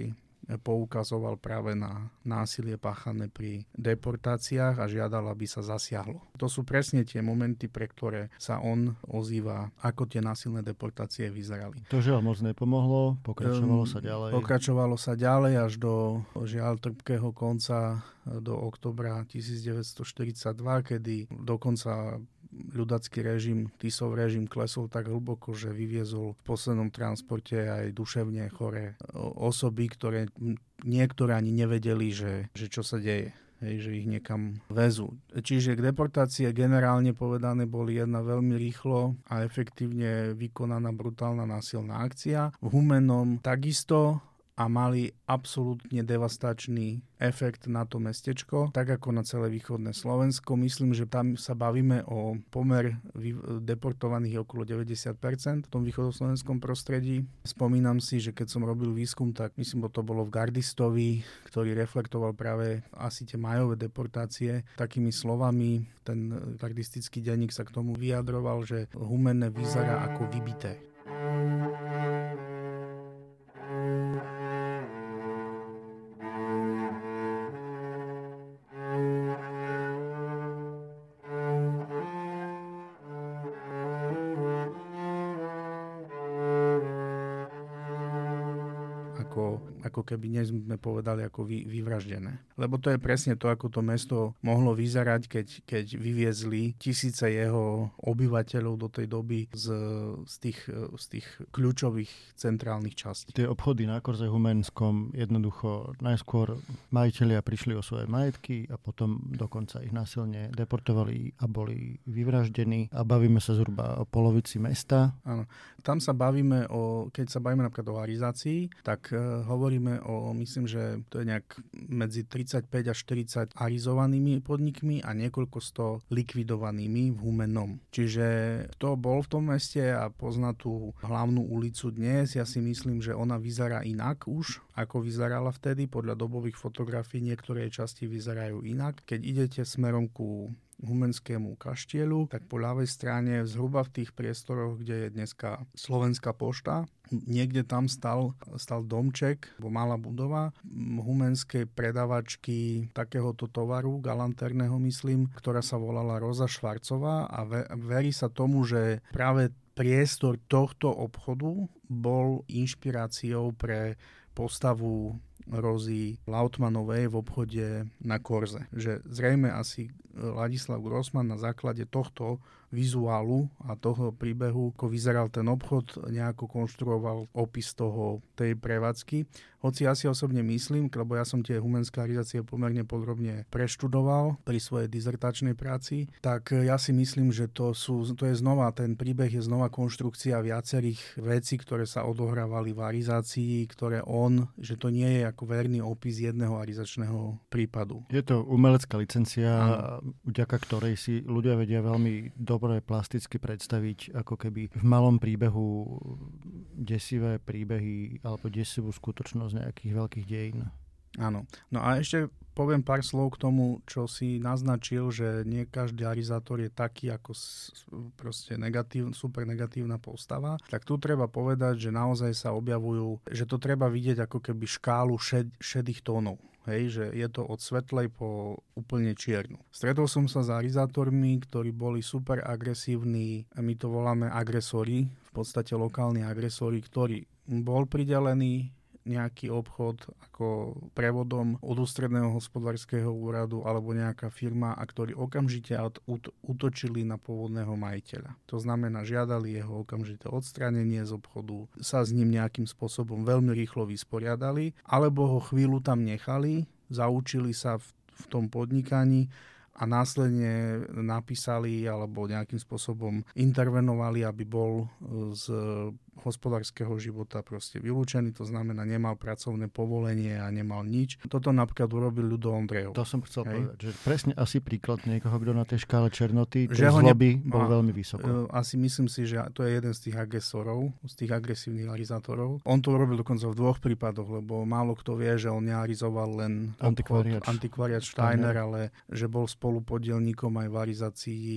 poukazoval práve na násilie páchané pri deportáciách a žiadal, aby sa zasiahlo. To sú presne tie momenty, pre ktoré sa on ozýva, ako tie násilné deportácie vyzerali. To žiaľ moc nepomohlo, pokračovalo sa ďalej. Pokračovalo sa ďalej až do žiaľ trpkého konca do oktobra 1942, kedy dokonca ľudacký režim, Tisov režim klesol tak hlboko, že vyviezol v poslednom transporte aj duševne choré osoby, ktoré niektoré ani nevedeli, že, že čo sa deje. Hej, že ich niekam vezú. Čiže k deportácie generálne povedané boli jedna veľmi rýchlo a efektívne vykonaná brutálna násilná akcia. V Humenom takisto a mali absolútne devastačný efekt na to mestečko, tak ako na celé východné Slovensko. Myslím, že tam sa bavíme o pomer deportovaných okolo 90% v tom východoslovenskom prostredí. Spomínam si, že keď som robil výskum, tak myslím, že to bolo v Gardistovi, ktorý reflektoval práve asi tie majové deportácie takými slovami. Ten gardistický denník sa k tomu vyjadroval, že humenné vyzerá ako vybité. Ako keby dnes sme povedali ako vy, vyvraždené. Lebo to je presne to, ako to mesto mohlo vyzerať, keď, keď vyviezli tisíce jeho obyvateľov do tej doby z, z, tých, z tých kľúčových centrálnych častí. Tie obchody na Korze Humenskom jednoducho najskôr majiteľia prišli o svoje majetky a potom dokonca ich násilne deportovali a boli vyvraždení a bavíme sa zhruba o polovici mesta. Áno. Tam sa bavíme o, keď sa bavíme napríklad o arizácii, tak uh, hovoríme hovoríme o, myslím, že to je nejak medzi 35 až 40 arizovanými podnikmi a niekoľko sto likvidovanými v Humennom. Čiže kto bol v tom meste a pozná tú hlavnú ulicu dnes, ja si myslím, že ona vyzerá inak už, ako vyzerala vtedy. Podľa dobových fotografií niektoré časti vyzerajú inak. Keď idete smerom ku Humenskému kaštielu, tak po ľavej strane, zhruba v tých priestoroch, kde je dneska Slovenská pošta, niekde tam stal, stal domček, bo malá budova humenskej predavačky takéhoto tovaru, galanterného myslím, ktorá sa volala Roza Švarcová a verí sa tomu, že práve priestor tohto obchodu bol inšpiráciou pre postavu Rozy Lautmanovej v obchode na Korze. Že zrejme asi Ladislav Grossman na základe tohto vizuálu a toho príbehu, ako vyzeral ten obchod, nejako konštruoval opis toho, tej prevádzky. Hoci ja si osobne myslím, lebo ja som tie humenské arizácie pomerne podrobne preštudoval pri svojej dizertačnej práci, tak ja si myslím, že to, sú, to je znova, ten príbeh je znova konštrukcia viacerých vecí, ktoré sa odohrávali v arizácii, ktoré on, že to nie je ako verný opis jedného arizačného prípadu. Je to umelecká licencia, vďaka ktorej si ľudia vedia veľmi dobre plasticky predstaviť ako keby v malom príbehu desivé príbehy alebo desivú skutočnosť nejakých veľkých dejín. Áno. No a ešte poviem pár slov k tomu, čo si naznačil, že nie každý arizátor je taký ako proste negatív, super negatívna postava. Tak tu treba povedať, že naozaj sa objavujú, že to treba vidieť ako keby škálu šed, šedých tónov. Hej, že je to od svetlej po úplne čiernu. Stretol som sa s arizátormi, ktorí boli super agresívni, my to voláme agresori, v podstate lokálni agresori, ktorí bol pridelený nejaký obchod ako prevodom od ústredného hospodárskeho úradu alebo nejaká firma a ktorí okamžite útočili na pôvodného majiteľa. To znamená, žiadali jeho okamžité odstranenie z obchodu, sa s ním nejakým spôsobom veľmi rýchlo vysporiadali, alebo ho chvíľu tam nechali, zaučili sa v, v tom podnikaní a následne napísali alebo nejakým spôsobom intervenovali, aby bol z hospodárskeho života proste vylúčený, to znamená nemal pracovné povolenie a nemal nič. Toto napríklad urobil Ľudo Ondrejov. To som chcel Hej. povedať, že presne asi príklad niekoho, kto na tej škále černoty, tej zloby ne... bol a, veľmi vysoko. E, asi myslím si, že to je jeden z tých agresorov, z tých agresívnych arizátorov. On to urobil dokonca v dvoch prípadoch, lebo málo kto vie, že on nearizoval len antikvariat Steiner, Steiner, ale že bol spolupodielníkom aj v arizácii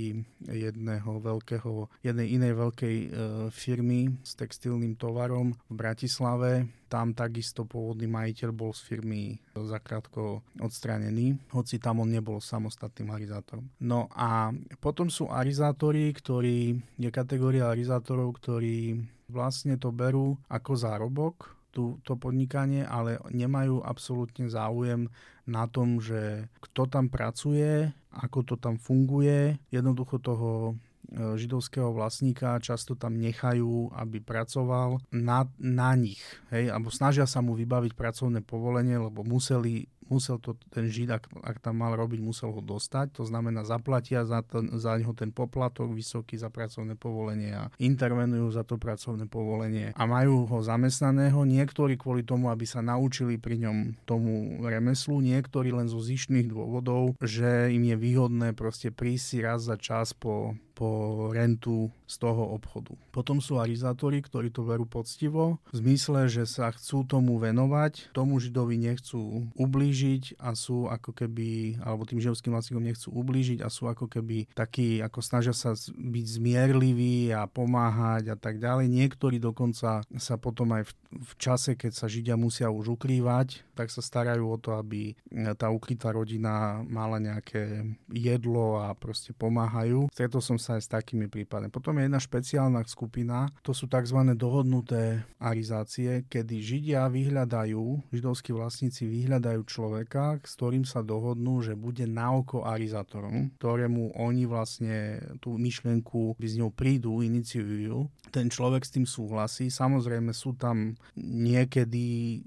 jedného veľkého, jednej inej veľkej e, firmy z textilným tovarom v Bratislave. Tam takisto pôvodný majiteľ bol z firmy zakrátko odstranený, hoci tam on nebol samostatným arizátorom. No a potom sú arizátori, ktorí, je kategória arizátorov, ktorí vlastne to berú ako zárobok, tú, to podnikanie, ale nemajú absolútne záujem na tom, že kto tam pracuje, ako to tam funguje. Jednoducho toho židovského vlastníka často tam nechajú, aby pracoval na, na nich. Hej? Alebo snažia sa mu vybaviť pracovné povolenie, lebo museli musel to ten Žid, ak, ak tam mal robiť, musel ho dostať, to znamená zaplatia za, to, za neho ten poplatok vysoký za pracovné povolenie a intervenujú za to pracovné povolenie a majú ho zamestnaného, niektorí kvôli tomu, aby sa naučili pri ňom tomu remeslu, niektorí len zo zišných dôvodov, že im je výhodné proste prísť raz za čas po po rentu z toho obchodu. Potom sú arizátori, ktorí to verú poctivo, v zmysle, že sa chcú tomu venovať, tomu židovi nechcú ublížiť a sú ako keby, alebo tým židovským vlastníkom nechcú ublížiť a sú ako keby takí, ako snažia sa byť zmierliví a pomáhať a tak ďalej. Niektorí dokonca sa potom aj v, v čase, keď sa židia musia už ukrývať, tak sa starajú o to, aby tá ukrytá rodina mala nejaké jedlo a proste pomáhajú. Stretol som sa aj s takými prípadmi. Potom je jedna špeciálna skupina, to sú tzv. dohodnuté arizácie, kedy Židia vyhľadajú, židovskí vlastníci vyhľadajú človeka, s ktorým sa dohodnú, že bude na oko arizátorom, ktorému oni vlastne tú myšlienku z ňou prídu, iniciujú. Ten človek s tým súhlasí. Samozrejme sú tam niekedy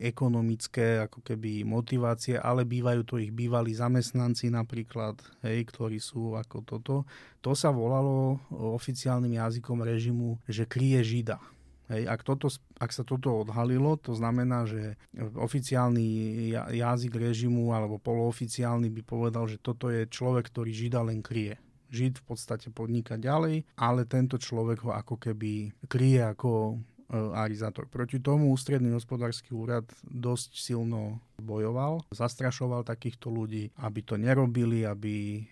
ekonomické ako keby motivácie, ale bývajú to ich bývalí zamestnanci napríklad, hej, ktorí sú ako toto. To sa volalo oficiálnym jazykom režimu, že kryje Žida. Hej, ak, toto, ak sa toto odhalilo, to znamená, že oficiálny jazyk režimu alebo polooficiálny by povedal, že toto je človek, ktorý Žida len kryje. Žid v podstate podniká ďalej, ale tento človek ho ako keby kryje ako arizátor. Proti tomu ústredný hospodársky úrad dosť silno bojoval, zastrašoval takýchto ľudí, aby to nerobili, aby e,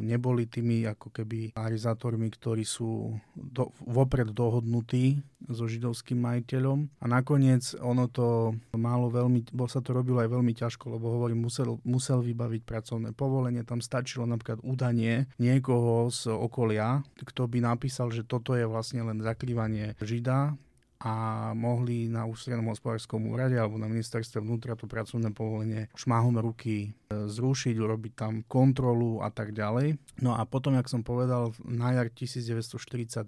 neboli tými ako keby arizátormi, ktorí sú do, vopred dohodnutí so židovským majiteľom. A nakoniec ono to málo veľmi, bo sa to robilo aj veľmi ťažko, lebo hovorím, musel, musel vybaviť pracovné povolenie, tam stačilo napríklad udanie niekoho z okolia, kto by napísal, že toto je vlastne len zakrývanie žida a mohli na ústrednom hospodárskom úrade alebo na ministerstve vnútra to pracovné povolenie šmáhom ruky e, zrušiť, urobiť tam kontrolu a tak ďalej. No a potom, jak som povedal, na jar 1942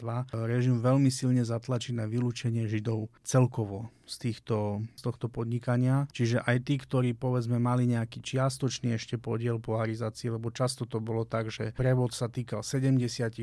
režim veľmi silne zatlačí na vylúčenie Židov celkovo z, týchto, z tohto podnikania. Čiže aj tí, ktorí povedzme mali nejaký čiastočný ešte podiel polarizácie, lebo často to bolo tak, že prevod sa týkal 76%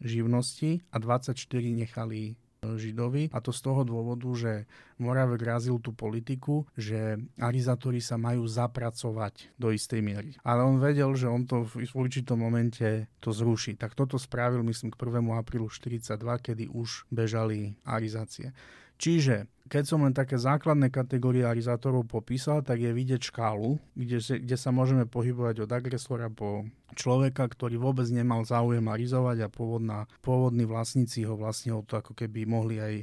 živnosti a 24 nechali Židovi a to z toho dôvodu, že Moravek razil tú politiku, že arizátori sa majú zapracovať do istej miery. Ale on vedel, že on to v určitom momente to zruší. Tak toto spravil myslím k 1. aprílu 42, kedy už bežali arizácie. Čiže keď som len také základné kategórie arizátorov popísal, tak je vidieť škálu, kde, kde sa môžeme pohybovať od agresora po človeka, ktorý vôbec nemal záujem arizovať a pôvodná, pôvodní vlastníci ho vlastne o to ako keby mohli aj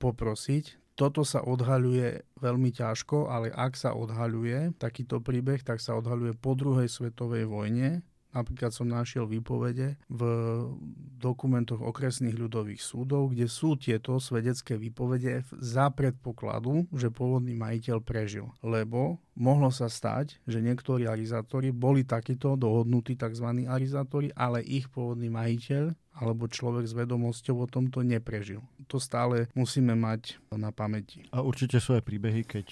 poprosiť. Toto sa odhaľuje veľmi ťažko, ale ak sa odhaľuje takýto príbeh, tak sa odhaľuje po druhej svetovej vojne, Napríklad som našiel výpovede v dokumentoch okresných ľudových súdov, kde sú tieto svedecké výpovede za predpokladu, že pôvodný majiteľ prežil. Lebo mohlo sa stať, že niektorí arizátori boli takíto dohodnutí tzv. arizátori, ale ich pôvodný majiteľ alebo človek s vedomosťou o tomto neprežil. To stále musíme mať na pamäti. A určite sú aj príbehy, keď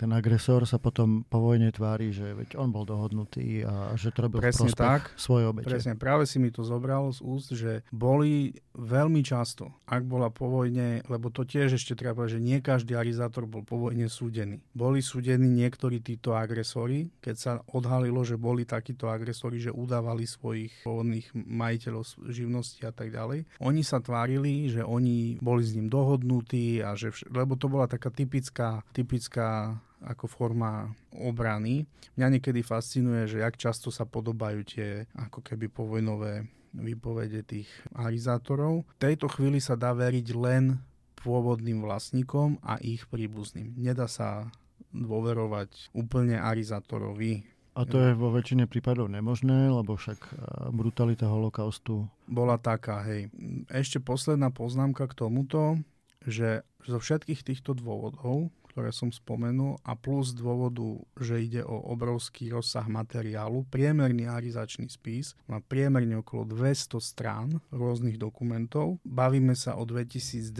ten agresor sa potom po vojne tvári, že veď on bol dohodnutý a že to robil Presne tak. svojej obete. Presne, práve si mi to zobral z úst, že boli veľmi často, ak bola po vojne, lebo to tiež ešte treba že nie každý arizátor bol po vojne súdený. Boli súdení niektorí títo agresori, keď sa odhalilo, že boli takíto agresori, že udávali svojich pôvodných majiteľov živnosti a tak ďalej. Oni sa tvárili, že oni boli s ním dohodnutí a že, vš- lebo to bola taká typická, typická ako forma obrany. Mňa niekedy fascinuje, že jak často sa podobajú tie ako keby povojnové výpovede tých arizátorov. V tejto chvíli sa dá veriť len pôvodným vlastníkom a ich príbuzným. Nedá sa dôverovať úplne arizátorovi. A to je vo väčšine prípadov nemožné, lebo však e, brutalita holokaustu... Bola taká, hej. Ešte posledná poznámka k tomuto, že zo všetkých týchto dôvodov ktoré som spomenul a plus z dôvodu, že ide o obrovský rozsah materiálu. Priemerný arizačný spis má priemerne okolo 200 strán rôznych dokumentov. Bavíme sa o 2220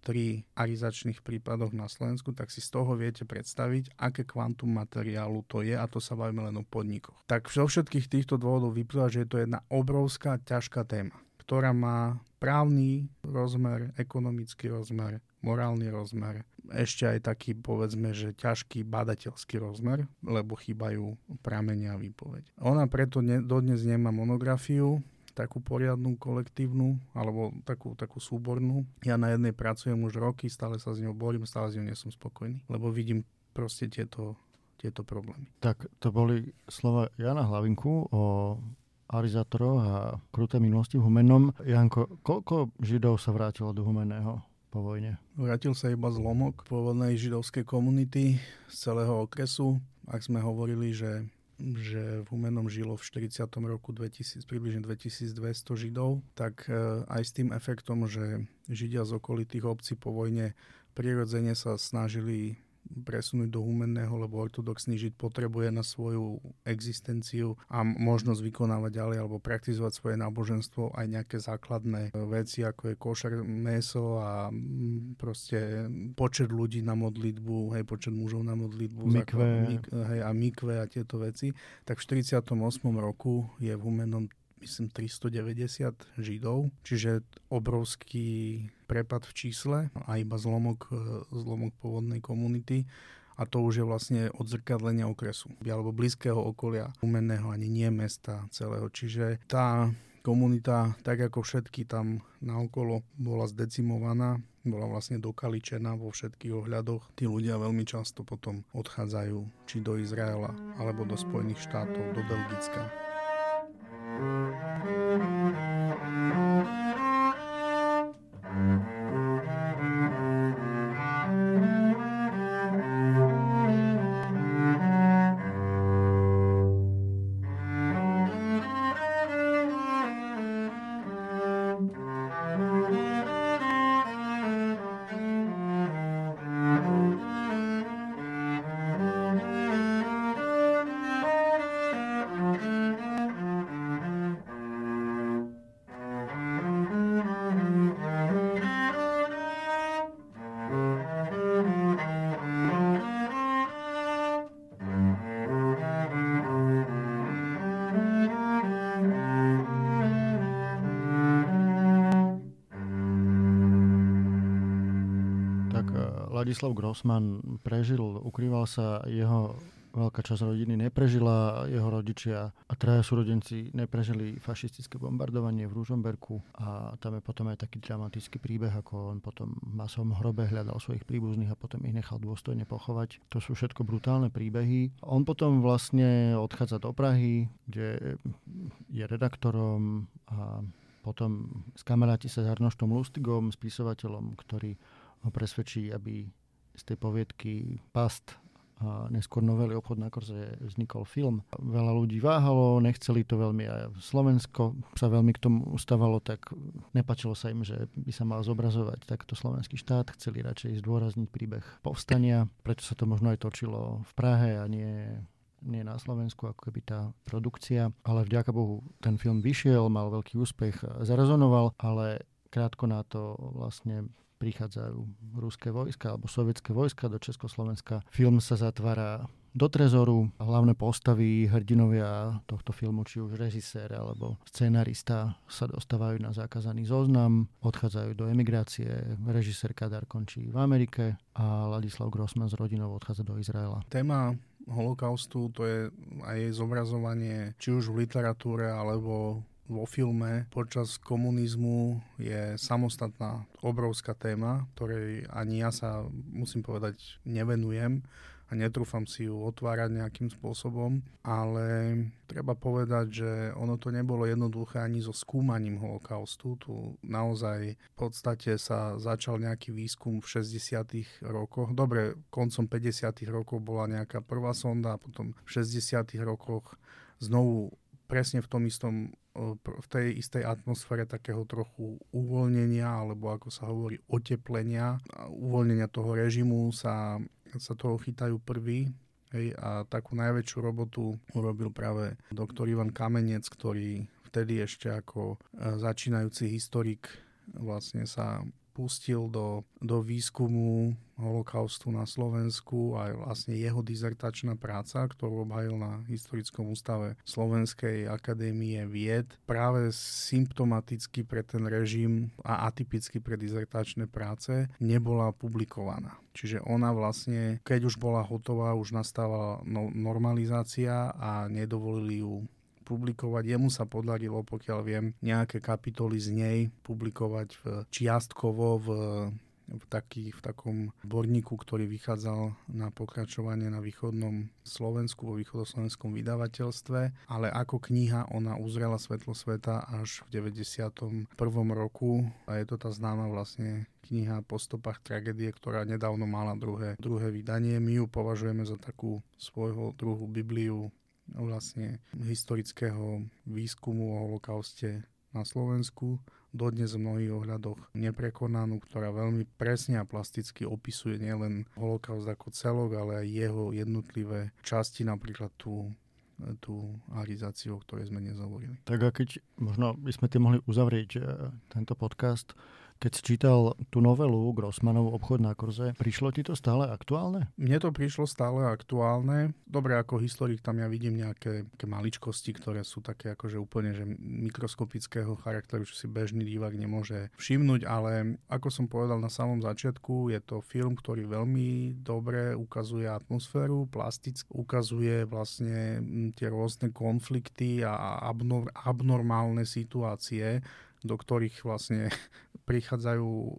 tri arizačných prípadoch na Slovensku, tak si z toho viete predstaviť, aké kvantum materiálu to je a to sa bavíme len o podnikoch. Tak zo všetkých týchto dôvodov vyplýva, že je to jedna obrovská, ťažká téma, ktorá má právny rozmer, ekonomický rozmer, morálny rozmer, ešte aj taký, povedzme, že ťažký badateľský rozmer, lebo chýbajú pramenia a výpoveď. Ona preto ne, dodnes nemá monografiu, takú poriadnu, kolektívnu, alebo takú, takú súbornú. Ja na jednej pracujem už roky, stále sa s ňou borím, stále s ňou nie som spokojný, lebo vidím proste tieto, tieto problémy. Tak to boli slova Jana Hlavinku o arizátoroch a kruté minulosti v Humennom. Janko, koľko Židov sa vrátilo do Humenného po vojne? Vrátil sa iba zlomok pôvodnej židovskej komunity z celého okresu. Ak sme hovorili, že že v Humenom žilo v 40. roku 2000, približne 2200 Židov, tak e, aj s tým efektom, že Židia z okolitých obcí po vojne prirodzene sa snažili presunúť do humenného, lebo ortodoxný žid potrebuje na svoju existenciu a možnosť vykonávať ďalej alebo praktizovať svoje náboženstvo aj nejaké základné veci, ako je košer meso a proste počet ľudí na modlitbu, hej, počet mužov na modlitbu, mikve. Mik, hej, a mikve a tieto veci. Tak v 48. roku je v humennom myslím 390 Židov, čiže obrovský prepad v čísle a iba zlomok, e, zlomok pôvodnej komunity a to už je vlastne odzrkadlenie okresu alebo blízkeho okolia umeného ani nie mesta celého. Čiže tá komunita, tak ako všetky tam naokolo, bola zdecimovaná, bola vlastne dokaličená vo všetkých ohľadoch. Tí ľudia veľmi často potom odchádzajú či do Izraela, alebo do Spojených štátov, do Belgicka. Música Ladislav Grossman prežil, ukrýval sa jeho veľká časť rodiny neprežila, jeho rodičia a traja súrodenci neprežili fašistické bombardovanie v Ružomberku a tam je potom aj taký dramatický príbeh, ako on potom v masovom hrobe hľadal svojich príbuzných a potom ich nechal dôstojne pochovať. To sú všetko brutálne príbehy. On potom vlastne odchádza do Prahy, kde je redaktorom a potom skamaráti sa s Arnoštom Lustigom, spisovateľom, ktorý ho presvedčí, aby z tej poviedky Past a neskôr novely Obchod na korze vznikol film. Veľa ľudí váhalo, nechceli to veľmi aj Slovensko sa veľmi k tomu ustávalo, tak nepačilo sa im, že by sa mal zobrazovať takto slovenský štát. Chceli radšej zdôrazniť príbeh povstania, preto sa to možno aj točilo v Prahe a nie nie na Slovensku, ako keby tá produkcia, ale vďaka Bohu ten film vyšiel, mal veľký úspech, zarezonoval, ale krátko na to vlastne prichádzajú ruské vojska alebo sovietské vojska do Československa. Film sa zatvára do trezoru. Hlavné postavy, hrdinovia tohto filmu, či už režisér alebo scenarista sa dostávajú na zakázaný zoznam, odchádzajú do emigrácie, režisér Kadar končí v Amerike a Ladislav Grossman s rodinou odchádza do Izraela. Téma holokaustu, to je aj jej zobrazovanie, či už v literatúre alebo vo filme počas komunizmu je samostatná obrovská téma, ktorej ani ja sa, musím povedať, nevenujem a netrúfam si ju otvárať nejakým spôsobom, ale treba povedať, že ono to nebolo jednoduché ani so skúmaním holokaustu. Tu naozaj v podstate sa začal nejaký výskum v 60. rokoch. Dobre, koncom 50. rokov bola nejaká prvá sonda a potom v 60. rokoch znovu presne v tom istom v tej istej atmosfére takého trochu uvoľnenia, alebo ako sa hovorí, oteplenia, uvoľnenia toho režimu sa, sa toho chytajú prvý. Hej, a takú najväčšiu robotu urobil práve doktor Ivan Kamenec, ktorý vtedy ešte ako e, začínajúci historik vlastne sa pustil do, do výskumu holokaustu na Slovensku a vlastne jeho dizertačná práca, ktorú obhajil na Historickom ústave Slovenskej akadémie vied, práve symptomaticky pre ten režim a atypicky pre dizertačné práce nebola publikovaná. Čiže ona vlastne, keď už bola hotová, už nastávala no, normalizácia a nedovolili ju publikovať. Jemu sa podarilo, pokiaľ viem, nejaké kapitoly z nej publikovať v, čiastkovo v v, taký, v takom borníku, ktorý vychádzal na pokračovanie na východnom Slovensku, vo východoslovenskom vydavateľstve, ale ako kniha ona uzrela svetlo sveta až v 91. roku a je to tá známa vlastne kniha po stopách tragédie, ktorá nedávno mala druhé, druhé vydanie. My ju považujeme za takú svojho druhu Bibliu vlastne historického výskumu o holokauste na Slovensku dodnes v mnohých ohľadoch neprekonanú, ktorá veľmi presne a plasticky opisuje nielen holokaust ako celok, ale aj jeho jednotlivé časti, napríklad tú tú arizáciu, o ktorej sme nezavorili. Tak a keď možno by sme tým mohli uzavrieť eh, tento podcast, keď si čítal tú novelu Grossmanov obchod na kurze, prišlo ti to stále aktuálne? Mne to prišlo stále aktuálne. Dobre, ako historik tam ja vidím nejaké, nejaké maličkosti, ktoré sú také akože úplne že mikroskopického charakteru, čo si bežný divák nemôže všimnúť, ale ako som povedal na samom začiatku, je to film, ktorý veľmi dobre ukazuje atmosféru, plasticky ukazuje vlastne tie rôzne konflikty a abnormálne situácie, do ktorých vlastne prichádzajú e,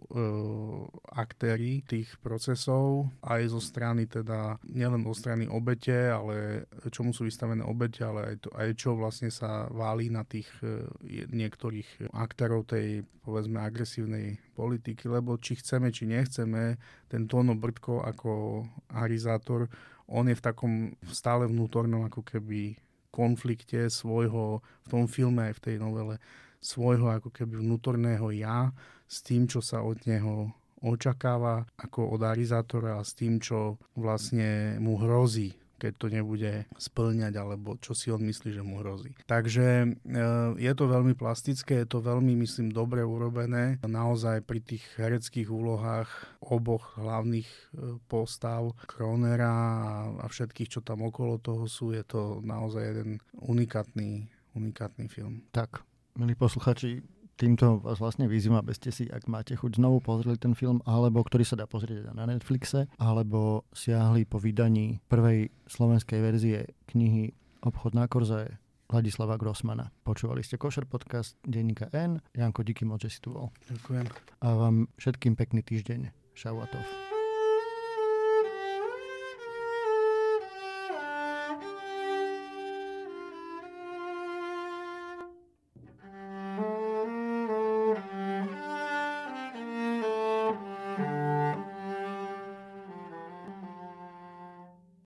aktéry tých procesov aj zo strany teda, nielen zo strany obete, ale čomu sú vystavené obete, ale aj, to, aj čo vlastne sa válí na tých e, niektorých aktérov tej povedzme agresívnej politiky, lebo či chceme, či nechceme, ten Tono Brdko ako arizátor, on je v takom stále vnútornom ako keby konflikte svojho, v tom filme aj v tej novele, svojho ako keby vnútorného ja s tým, čo sa od neho očakáva ako od arizátora a s tým, čo vlastne mu hrozí keď to nebude splňať, alebo čo si on myslí, že mu hrozí. Takže e, je to veľmi plastické, je to veľmi, myslím, dobre urobené. Naozaj pri tých hereckých úlohách oboch hlavných e, postav, Kronera a všetkých, čo tam okolo toho sú, je to naozaj jeden unikátny, unikátny film. Tak, milí posluchači, týmto vás vlastne vyzývam, aby ste si, ak máte chuť, znovu pozreli ten film, alebo ktorý sa dá pozrieť na Netflixe, alebo siahli po vydaní prvej slovenskej verzie knihy Obchod na korze Ladislava Grossmana. Počúvali ste Košer podcast denníka N. Janko, díky moc, že si tu bol. Ďakujem. A vám všetkým pekný týždeň. Šauatov.